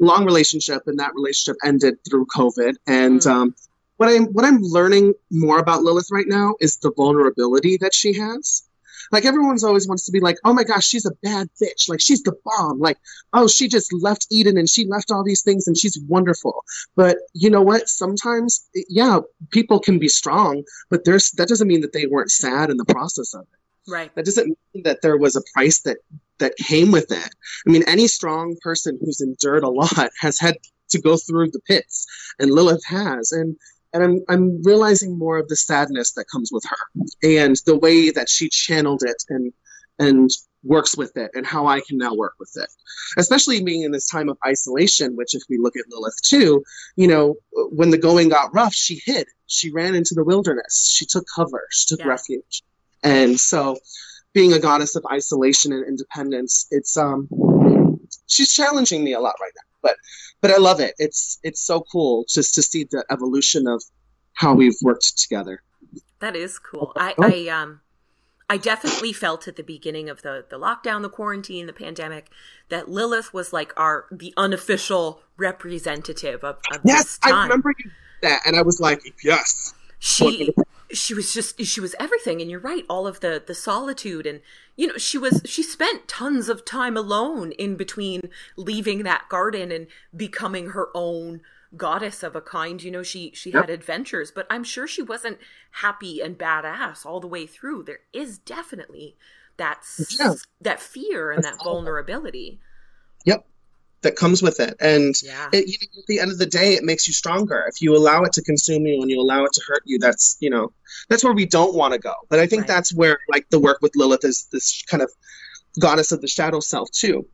long relationship, and that relationship ended through COVID. And mm. um, what I'm what I'm learning more about Lilith right now is the vulnerability that she has. Like everyone's always wants to be like, oh my gosh, she's a bad bitch. Like she's the bomb. Like, oh, she just left Eden and she left all these things and she's wonderful. But you know what? Sometimes, yeah, people can be strong, but there's that doesn't mean that they weren't sad in the process of it. Right. That doesn't mean that there was a price that that came with it. I mean, any strong person who's endured a lot has had to go through the pits, and Lilith has. And and I'm I'm realizing more of the sadness that comes with her and the way that she channeled it and and works with it and how I can now work with it. Especially being in this time of isolation, which if we look at Lilith too, you know, when the going got rough, she hid. She ran into the wilderness. She took cover. She took yeah. refuge. And so being a goddess of isolation and independence, it's um she's challenging me a lot right now. But but I love it. It's it's so cool just to see the evolution of how we've worked together. That is cool. I, I um I definitely felt at the beginning of the the lockdown, the quarantine, the pandemic, that Lilith was like our the unofficial representative of, of yes, I remember that, and I was like, yes. She she was just she was everything and you're right all of the the solitude and you know she was she spent tons of time alone in between leaving that garden and becoming her own goddess of a kind you know she she yep. had adventures but i'm sure she wasn't happy and badass all the way through there is definitely that yeah. that fear and that vulnerability yep that comes with it. And yeah. it, you know, at the end of the day, it makes you stronger. If you allow it to consume you and you allow it to hurt you, that's you know that's where we don't want to go. But I think right. that's where like the work with Lilith is this kind of goddess of the shadow self too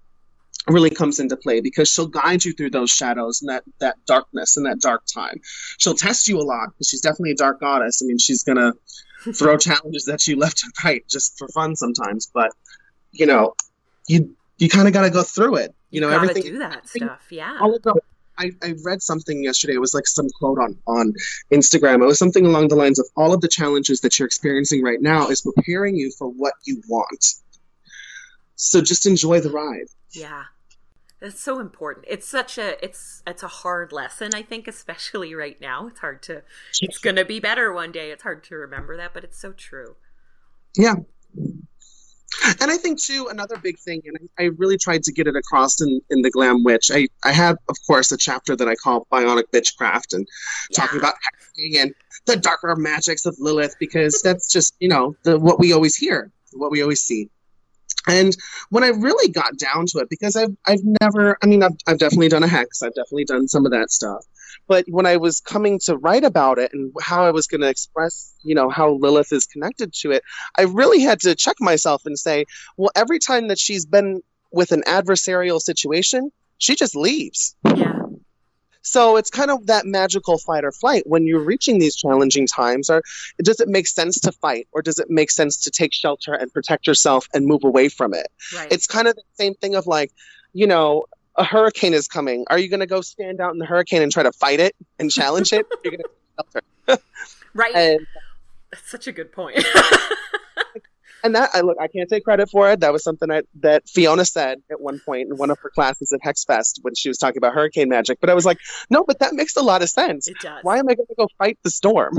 really comes into play because she'll guide you through those shadows and that that darkness and that dark time. She'll test you a lot because she's definitely a dark goddess. I mean, she's gonna throw challenges at you left and right just for fun sometimes, but you know, you you kind of got to go through it you know, everything. Do that stuff, yeah. All of the, I, I read something yesterday. It was like some quote on on Instagram. It was something along the lines of all of the challenges that you're experiencing right now is preparing you for what you want. So just enjoy the ride. Yeah. That's so important. It's such a it's it's a hard lesson, I think, especially right now. It's hard to it's gonna be better one day. It's hard to remember that, but it's so true. Yeah. And I think too, another big thing, and I, I really tried to get it across in, in the Glam Witch. I, I had, of course, a chapter that I call Bionic Bitchcraft and Yeah. talking about hexing and the darker magics of Lilith because that's just, you know, the what we always hear, what we always see. And when I really got down to it, because I've I've never, I mean, I've I've definitely done a hex, I've definitely done some of that stuff. But when I was coming to write about it and how I was going to express, you know, how Lilith is connected to it, I really had to check myself and say, well, every time that she's been with an adversarial situation, she just leaves. Yeah. So it's kind of that magical fight or flight when you're reaching these challenging times. Or does it make sense to fight, or does it make sense to take shelter and protect yourself and move away from it? Right. It's kind of the same thing of like, you know, a hurricane is coming. Are you going to go stand out in the hurricane and try to fight it and challenge it? You're going to shelter. right. And That's such a good point. and that I look, I can't take credit for it. That was something I, that Fiona said at one point in one of her classes at Hexfest when she was talking about hurricane magic. But I was like, no, but that makes a lot of sense. it does. Why am I going to go fight the storm?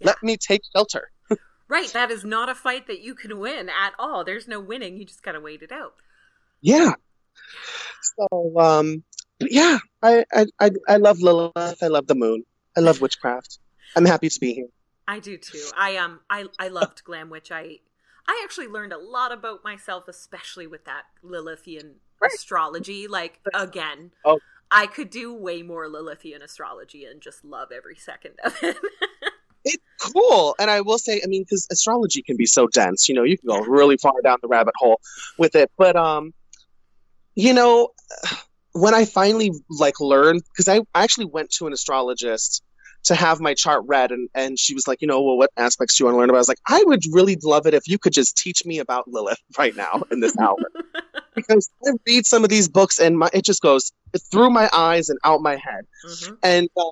Let me take shelter. Right. That is not a fight that you can win at all. There's no winning. You just gotta wait it out. Yeah. So, um, but yeah, I, I, I, I love Lilith. I love the moon. I love witchcraft. I'm happy to be here. I do too. I um I I loved Glam Witch. I I actually learned a lot about myself, especially with that Lilithian Right. astrology. Like again, Oh. I could do way more Lilithian astrology and just love every second of it. It's cool. And I will say, I mean, because astrology can be so dense, you know, you can go really far down the rabbit hole with it. But, um, you know, when I finally like learned, because I, actually went to an astrologist to have my chart read and, and she was like, you know, well, what aspects do you want to learn about? I was like, I would really love it if you could just teach me about Lilith right now in this hour. because I read some of these books and my, it just goes through my eyes and out my head. Mhm. And uh,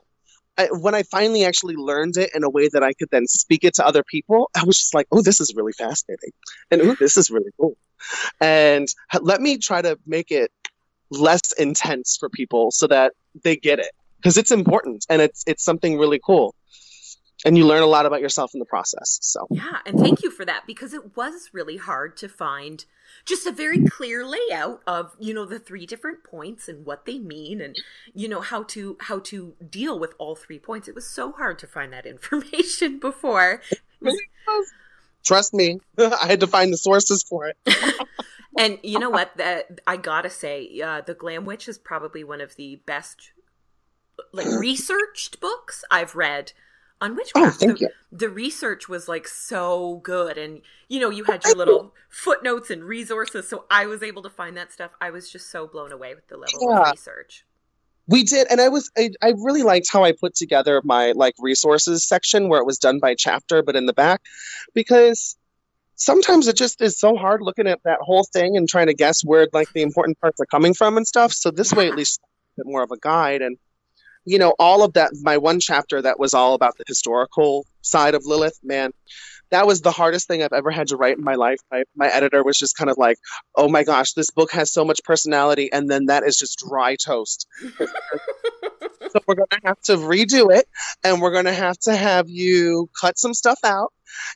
When I finally actually learned it in a way that I could then speak it to other people, I was just like, oh, this is really fascinating. And oh, this is really cool. And let me try to make it less intense for people so that they get it because it's important and it's it's something really cool. And you learn a lot about yourself in the process. So Yeah, and thank you for that because it was really hard to find just a very clear layout of, you know, the three different points and what they mean and you know how to how to deal with all three points. It was so hard to find that information before. trust me, I had to find the sources for it. And you know what? That I got to say, uh, The Glam Witch is probably one of the best like researched books I've read on witchcraft. Oh, thank the, you. the research was like so good and you know you had your little footnotes and resources so i was able to find that stuff i was just so blown away with the level Yeah. of research We did, and I was I, I really liked how I put together my like resources section where it was done by chapter, but in the back, because sometimes it just is so hard looking at that whole thing and trying to guess where like the important parts are coming from and stuff. So this way, at least, a bit more of a guide and. You know, all of that, my one chapter that was all about the historical side of Lilith, man, that was the hardest thing I've ever had to write in my life. My, my editor was just kind of like, oh my gosh, this book has so much personality, and then that is just dry toast. so we're going to have to redo it, and we're going to have to have you cut some stuff out,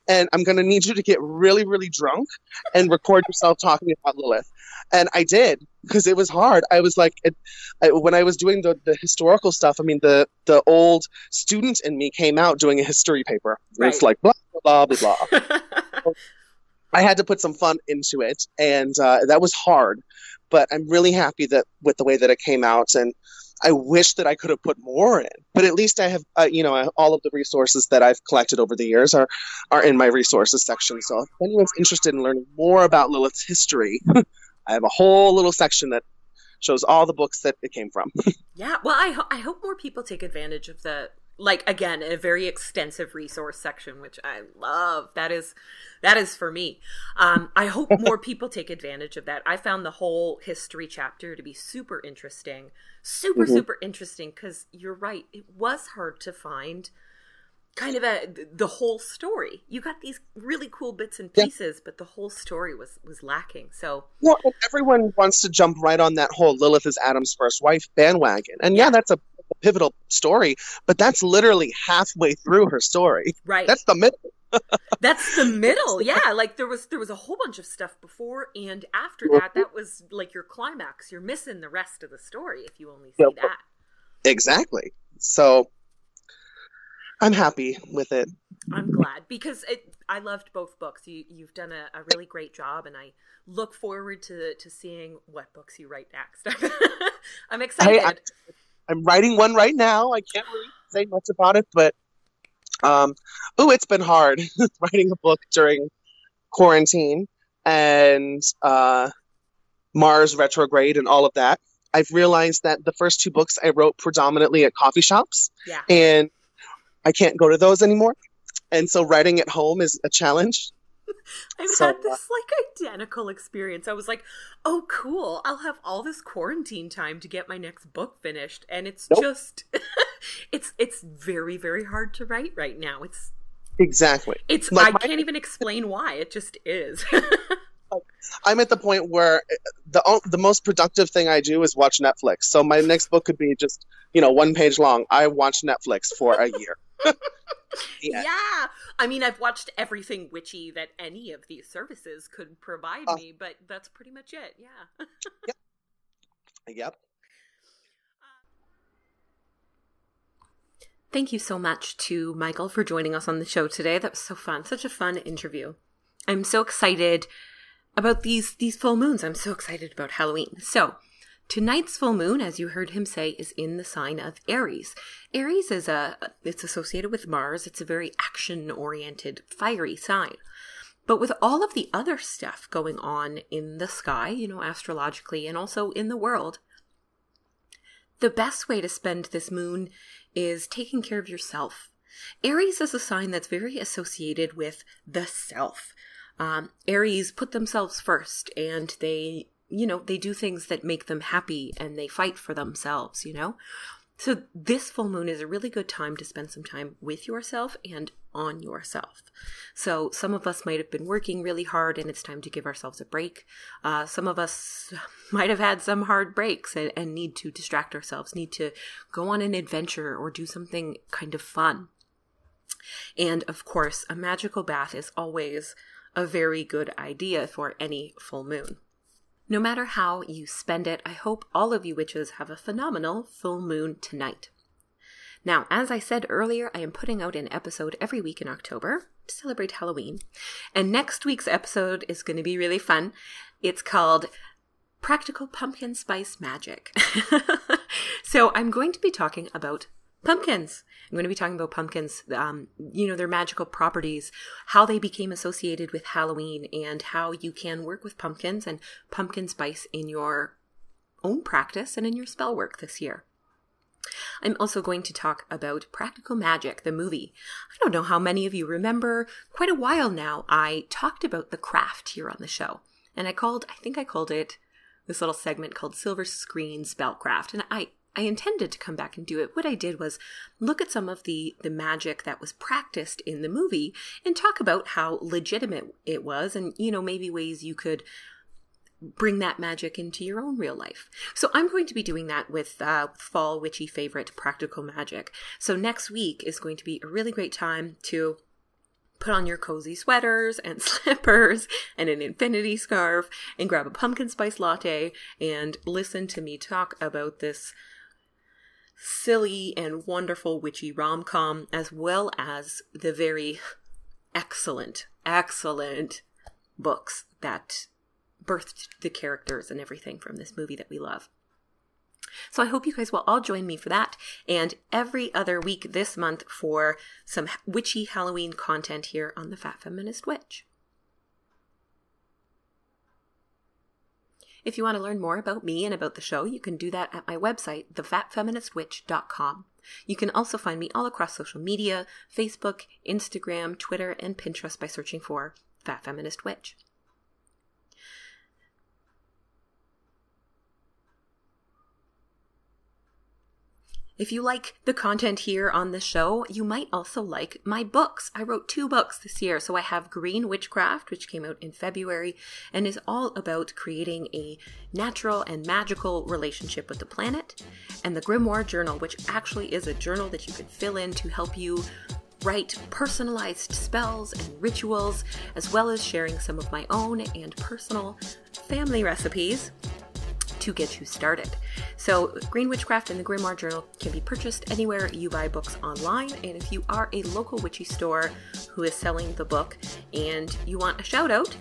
and I'm going to need you to get really, really drunk and record yourself talking about Lilith. And I did because it was hard. I was like, it, I, when I was doing the, the historical stuff, I mean, the the old student in me came out doing a history paper. It's like blah blah blah blah. blah. I had to put some fun into it, and uh, that was hard. But I'm really happy that with the way that it came out, and I wish that I could have put more in. But at least I have, uh, you know, all of the resources that I've collected over the years are are in my resources section. So if anyone's interested in learning more about Lilith's history, I have a whole little section that shows all the books that it came from. yeah well I, ho- I hope more people take advantage of the like again a very extensive resource section which i love. That is that is for me. Um, i hope more people take advantage of that. I found the whole history chapter to be super interesting. Super Mhm. super interesting because you're right it was hard to find kind of a the whole story. You got these really cool bits and Yeah. pieces but the whole story was was lacking so. Well, everyone wants to jump right on that whole Lilith is Adam's first wife bandwagon. And yeah, that's a pivotal story, but that's literally halfway through her story. right That's the middle. That's the middle. Yeah, like there was there was a whole bunch of stuff before and after that. That was like your climax. You're missing the rest of the story if you only see that. Exactly. So I'm happy with it. I'm glad because it, I loved both books. You you've done a, a, really great job, and I look forward to to seeing what books you write next. I'm excited. I, I'm writing one right now. I can't really say much about it, but um, oh, it's been hard writing a book during quarantine and uh, Mars retrograde and all of that. I've realized that the first two books I wrote predominantly at coffee shops, yeah. and I can't go to those anymore. And so writing at home is a challenge. I've so, had this like identical experience. I was like, "Oh, cool! I'll have all this quarantine time to get my next book finished," and it's nope. just, it's it's very very hard to write right now. It's exactly. It's like I my... can't even explain why. It just is. I'm at the point where eh, the the most productive thing I do is watch Netflix. So my next book could be just you know one page long. I watch Netflix for a year. yeah. yeah. I mean, I've watched everything witchy that any of these services could provide uh, me, but that's pretty much it. Yeah. yep. Yep. Thank you so much to Michael for joining us on the show today. That was so fun. Such a fun interview. I'm so excited about these these full moons. I'm so excited about Halloween. So, tonight's full moon, as you heard him say, is in the sign of Aries. Aries is a it's associated with Mars. It's a very action-oriented, fiery sign. But with all of the other stuff going on in the sky, you know, astrologically and also in the world, the best way to spend this moon is taking care of yourself. Aries is a sign that's very associated with the self, um, Aries put themselves first and they, you know, they do things that make them happy and they fight for themselves, you know? So this full moon is a really good time to spend some time with yourself and on yourself. So some of us might have been working really hard and it's time to give ourselves a break. Uh, some of us might have had some hard breaks and, and need to distract ourselves, need to go on an adventure or do something kind of fun. And of course, a magical bath is always a very good idea for any full moon. No matter how you spend it, I hope all of you witches have a phenomenal full moon tonight. Now, as I said earlier, I am putting out an episode every week in October to celebrate Halloween. And next week's episode is going to be really fun. It's called Practical Pumpkin Spice Magic. so I'm going to be talking about pumpkins. I'm going to be talking about pumpkins, um, you know, their magical properties, how they became associated with Halloween, and how you can work with pumpkins and pumpkin spice in your own practice and in your spell work this year. I'm also going to talk about Practical Magic, the movie. I don't know how many of you remember, quite a while now, I talked about the craft here on the show. And I called, I think I called it this little segment called Silver Screen Spellcraft. And I I intended to come back and do it. What I did was look at some of the the magic that was practiced in the movie and talk about how legitimate it was and you know maybe ways you could bring that magic into your own real life. So I'm going to be doing that with uh, fall witchy favorite practical magic. So next week is going to be a really great time to put on your cozy sweaters and slippers and an infinity scarf and grab a pumpkin spice latte and listen to me talk about this silly and wonderful witchy rom com, as well as the very excellent, excellent books that birthed the characters and everything from this movie that we love. So I hope you guys will all join me for that and every other week this month for some witchy Halloween content here on the Fat Feminist Witch. If you want to learn more about me and about the show, you can do that at my website, thefatfeministwitch.com. You can also find me all across social media Facebook, Instagram, Twitter, and Pinterest by searching for Fat Feminist Witch. If you like the content here on the show, you might also like my books. I wrote two books this year. So I have Green Witchcraft, which came out in February and is all about creating a natural and magical relationship with the planet, and the Grimoire Journal, which actually is a journal that you can fill in to help you write personalized spells and rituals, as well as sharing some of my own and personal family recipes to get you started. So, Green Witchcraft and the Grimoire Journal can be purchased anywhere you buy books online. And if you are a local witchy store who is selling the book and you want a shout out,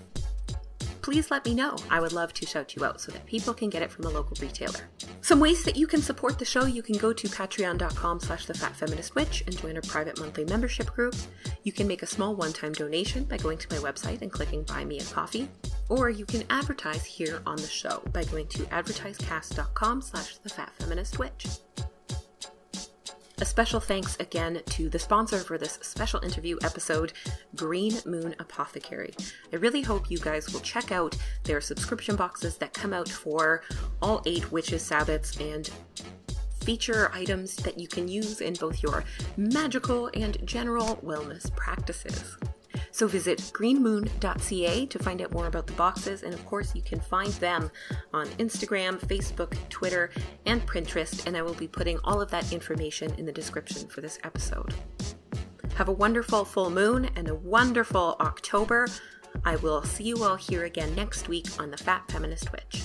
please let me know. I would love to shout you out so that people can get it from a local retailer. Some ways that you can support the show, you can go to patreon.com slash the fat feminist witch and join our private monthly membership group. You can make a small one-time donation by going to my website and clicking buy me a coffee. Or you can advertise here on the show by going to advertisecast.com slash the fat feminist witch. A special thanks again to the sponsor for this special interview episode, Green Moon Apothecary. I really hope you guys will check out their subscription boxes that come out for all eight Witches Sabbats and feature items that you can use in both your magical and general wellness practices. So visit greenmoon.ca to find out more about the boxes, and of course, you can find them on Instagram, Facebook, Twitter, and Pinterest, and I will be putting all of that information in the description for this episode. Have a wonderful full moon and a wonderful October. I will see you all here again next week on the Fat Feminist Witch.